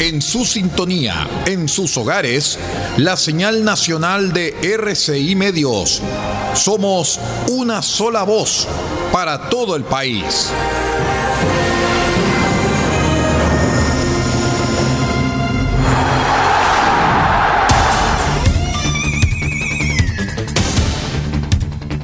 En su sintonía, en sus hogares, la señal nacional de RCI Medios. Somos una sola voz para todo el país.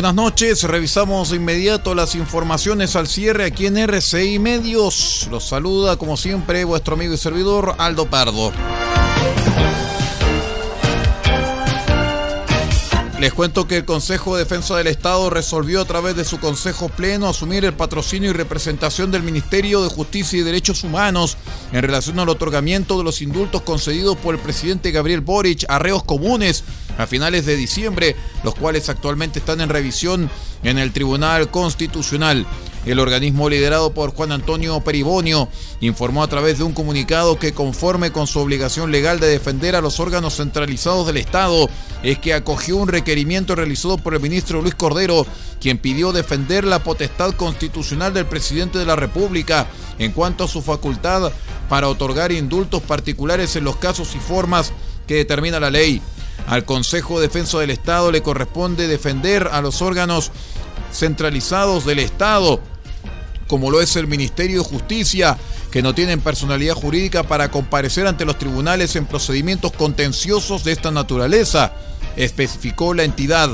Buenas noches, revisamos de inmediato las informaciones al cierre aquí en RCI Medios. Los saluda como siempre vuestro amigo y servidor Aldo Pardo. Les cuento que el Consejo de Defensa del Estado resolvió a través de su Consejo Pleno asumir el patrocinio y representación del Ministerio de Justicia y Derechos Humanos en relación al otorgamiento de los indultos concedidos por el presidente Gabriel Boric a reos comunes a finales de diciembre, los cuales actualmente están en revisión en el Tribunal Constitucional. El organismo liderado por Juan Antonio Peribonio informó a través de un comunicado que conforme con su obligación legal de defender a los órganos centralizados del Estado, es que acogió un requerimiento realizado por el ministro Luis Cordero, quien pidió defender la potestad constitucional del presidente de la República en cuanto a su facultad para otorgar indultos particulares en los casos y formas que determina la ley. Al Consejo de Defensa del Estado le corresponde defender a los órganos centralizados del Estado, como lo es el Ministerio de Justicia, que no tienen personalidad jurídica para comparecer ante los tribunales en procedimientos contenciosos de esta naturaleza, especificó la entidad.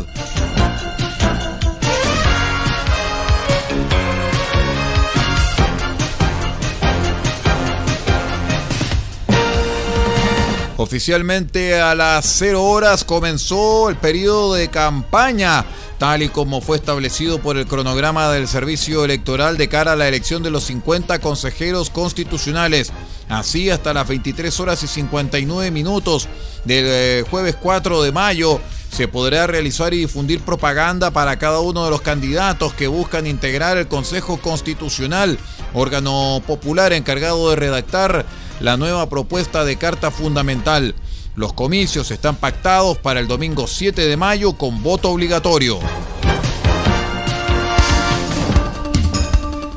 Oficialmente a las 0 horas comenzó el periodo de campaña, tal y como fue establecido por el cronograma del servicio electoral de cara a la elección de los 50 consejeros constitucionales. Así hasta las 23 horas y 59 minutos del eh, jueves 4 de mayo se podrá realizar y difundir propaganda para cada uno de los candidatos que buscan integrar el Consejo Constitucional, órgano popular encargado de redactar la nueva propuesta de Carta Fundamental. Los comicios están pactados para el domingo 7 de mayo con voto obligatorio.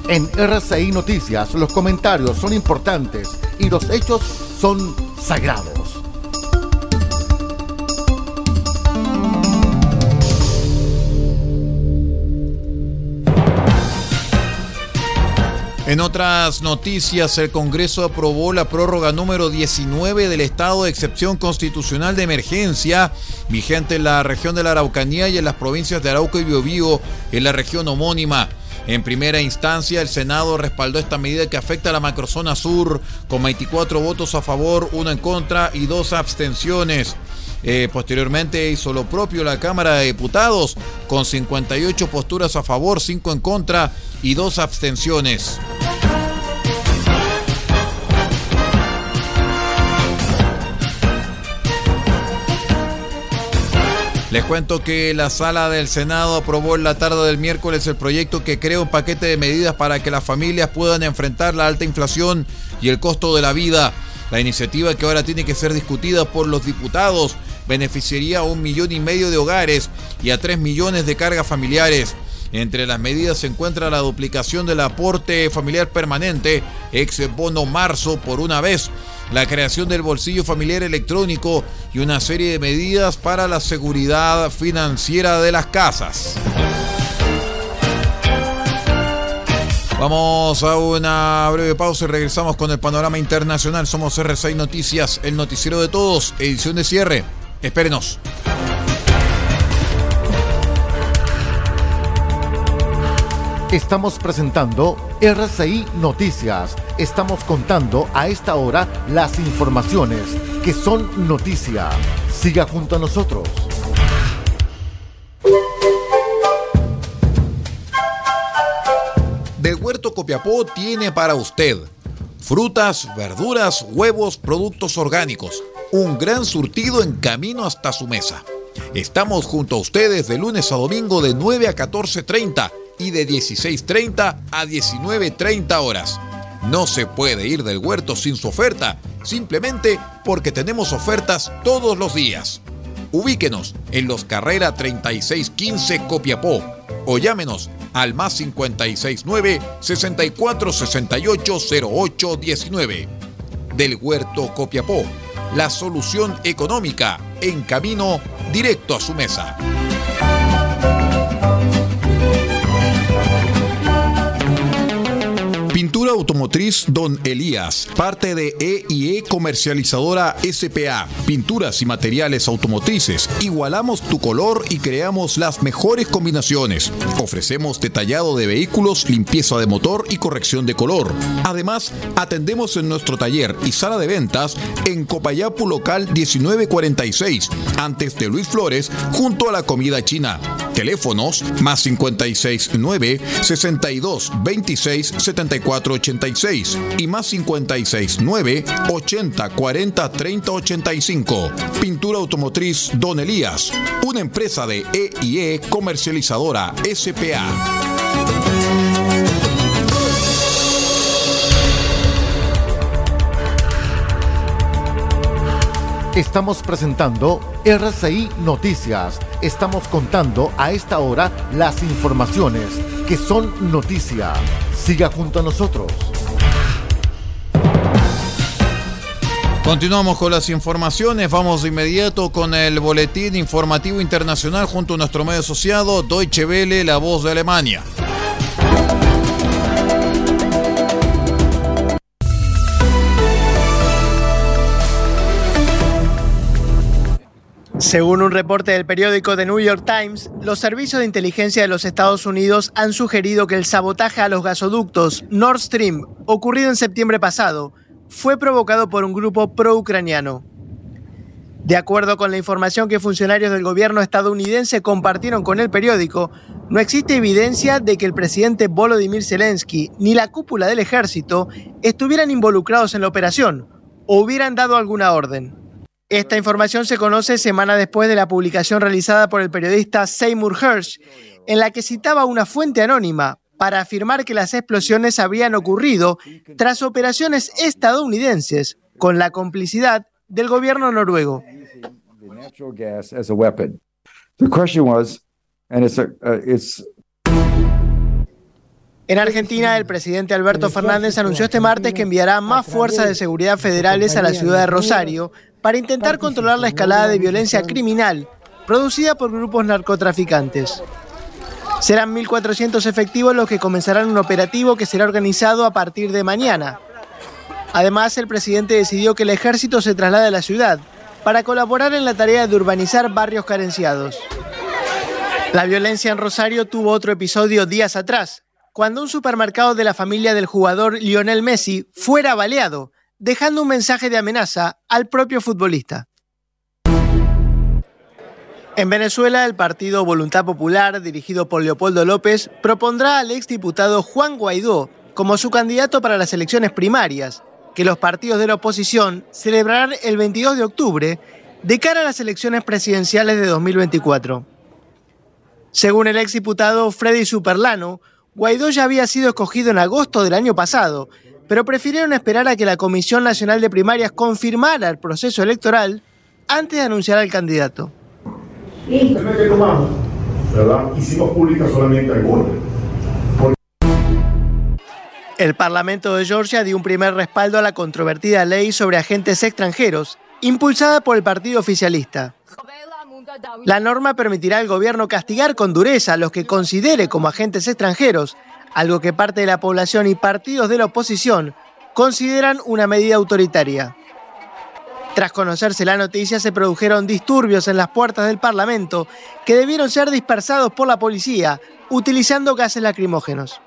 En RCI Noticias los comentarios son importantes y los hechos son sagrados. En otras noticias, el Congreso aprobó la prórroga número 19 del estado de excepción constitucional de emergencia, vigente en la región de la Araucanía y en las provincias de Arauco y Biobío, en la región homónima. En primera instancia, el Senado respaldó esta medida que afecta a la macrozona sur, con 24 votos a favor, uno en contra y dos abstenciones. Eh, posteriormente hizo lo propio la Cámara de Diputados, con 58 posturas a favor, 5 en contra y dos abstenciones. Les cuento que la sala del Senado aprobó en la tarde del miércoles el proyecto que crea un paquete de medidas para que las familias puedan enfrentar la alta inflación y el costo de la vida. La iniciativa que ahora tiene que ser discutida por los diputados beneficiaría a un millón y medio de hogares y a tres millones de cargas familiares. Entre las medidas se encuentra la duplicación del aporte familiar permanente, ex bono marzo por una vez, la creación del bolsillo familiar electrónico y una serie de medidas para la seguridad financiera de las casas. Vamos a una breve pausa y regresamos con el panorama internacional. Somos R6 Noticias, el noticiero de todos, edición de cierre. Espérenos. Estamos presentando RCI Noticias. Estamos contando a esta hora las informaciones que son noticia. Siga junto a nosotros. Del Huerto Copiapó tiene para usted Frutas, verduras, huevos, productos orgánicos. Un gran surtido en camino hasta su mesa. Estamos junto a ustedes de lunes a domingo de 9 a 14.30 y de 16.30 a 19.30 horas. No se puede ir del huerto sin su oferta, simplemente porque tenemos ofertas todos los días. Ubíquenos en los Carrera 3615 Copiapó o llámenos al más 569 6468 0819. Del Huerto Copiapó, la solución económica en camino directo a su mesa. Automotriz Don Elías, parte de EIE Comercializadora SPA. Pinturas y materiales automotrices. Igualamos tu color y creamos las mejores combinaciones. Ofrecemos detallado de vehículos, limpieza de motor y corrección de color. Además, atendemos en nuestro taller y sala de ventas en Copayapu Local 1946, antes de Luis Flores, junto a la comida china. Teléfonos más 569 62 26 74 86 y más 56 9 80 40 30 85. Pintura Automotriz Don Elías, una empresa de EIE comercializadora SPA. Estamos presentando RCI Noticias. Estamos contando a esta hora las informaciones que son noticia. Siga junto a nosotros. Continuamos con las informaciones. Vamos de inmediato con el boletín informativo internacional junto a nuestro medio asociado Deutsche Welle, la voz de Alemania. Según un reporte del periódico The New York Times, los servicios de inteligencia de los Estados Unidos han sugerido que el sabotaje a los gasoductos Nord Stream, ocurrido en septiembre pasado, fue provocado por un grupo pro-ucraniano. De acuerdo con la información que funcionarios del gobierno estadounidense compartieron con el periódico, no existe evidencia de que el presidente Volodymyr Zelensky ni la cúpula del ejército estuvieran involucrados en la operación o hubieran dado alguna orden. Esta información se conoce semana después de la publicación realizada por el periodista Seymour Hersh, en la que citaba una fuente anónima para afirmar que las explosiones habrían ocurrido tras operaciones estadounidenses con la complicidad del gobierno noruego. En Argentina, el presidente Alberto Fernández anunció este martes que enviará más fuerzas de seguridad federales a la ciudad de Rosario para intentar controlar la escalada de violencia criminal producida por grupos narcotraficantes. Serán 1.400 efectivos los que comenzarán un operativo que será organizado a partir de mañana. Además, el presidente decidió que el ejército se traslade a la ciudad para colaborar en la tarea de urbanizar barrios carenciados. La violencia en Rosario tuvo otro episodio días atrás, cuando un supermercado de la familia del jugador Lionel Messi fuera baleado, dejando un mensaje de amenaza al propio futbolista. En Venezuela, el partido Voluntad Popular, dirigido por Leopoldo López, propondrá al exdiputado Juan Guaidó como su candidato para las elecciones primarias, que los partidos de la oposición celebrarán el 22 de octubre de cara a las elecciones presidenciales de 2024. Según el exdiputado Freddy Superlano, Guaidó ya había sido escogido en agosto del año pasado, pero prefirieron esperar a que la Comisión Nacional de Primarias confirmara el proceso electoral antes de anunciar al candidato. que tomamos, ¿verdad? Hicimos pública solamente algunas. El Parlamento de Georgia dio un primer respaldo a la controvertida ley sobre agentes extranjeros, impulsada por el partido oficialista. La norma permitirá al gobierno castigar con dureza a los que considere como agentes extranjeros, algo que parte de la población y partidos de la oposición consideran una medida autoritaria. Tras conocerse la noticia, se produjeron disturbios en las puertas del Parlamento que debieron ser dispersados por la policía utilizando gases lacrimógenos.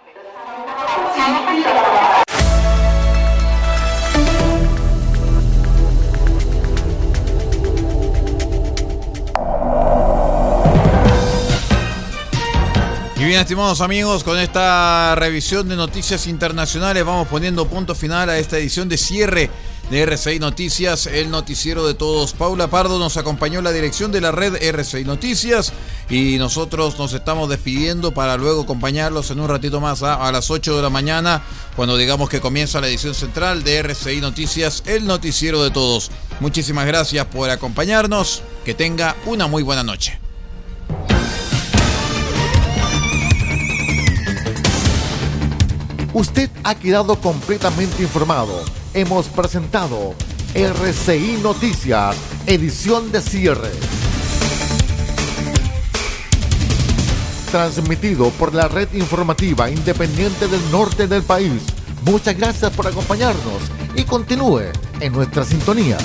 Y bien, estimados amigos, con esta revisión de noticias internacionales vamos poniendo punto final a esta edición de cierre de RCI Noticias, el noticiero de todos. Paula Pardo nos acompañó en la dirección de la red RCI Noticias y nosotros nos estamos despidiendo para luego acompañarlos en un ratito más a, a las 8 de la mañana cuando digamos que comienza la edición central de RCI Noticias, el noticiero de todos. Muchísimas gracias por acompañarnos, que tenga una muy buena noche. Usted ha quedado completamente informado. Hemos presentado RCI Noticias, edición de cierre. Transmitido por la red informativa independiente del norte del país. Muchas gracias por acompañarnos y continúe en nuestra sintonía.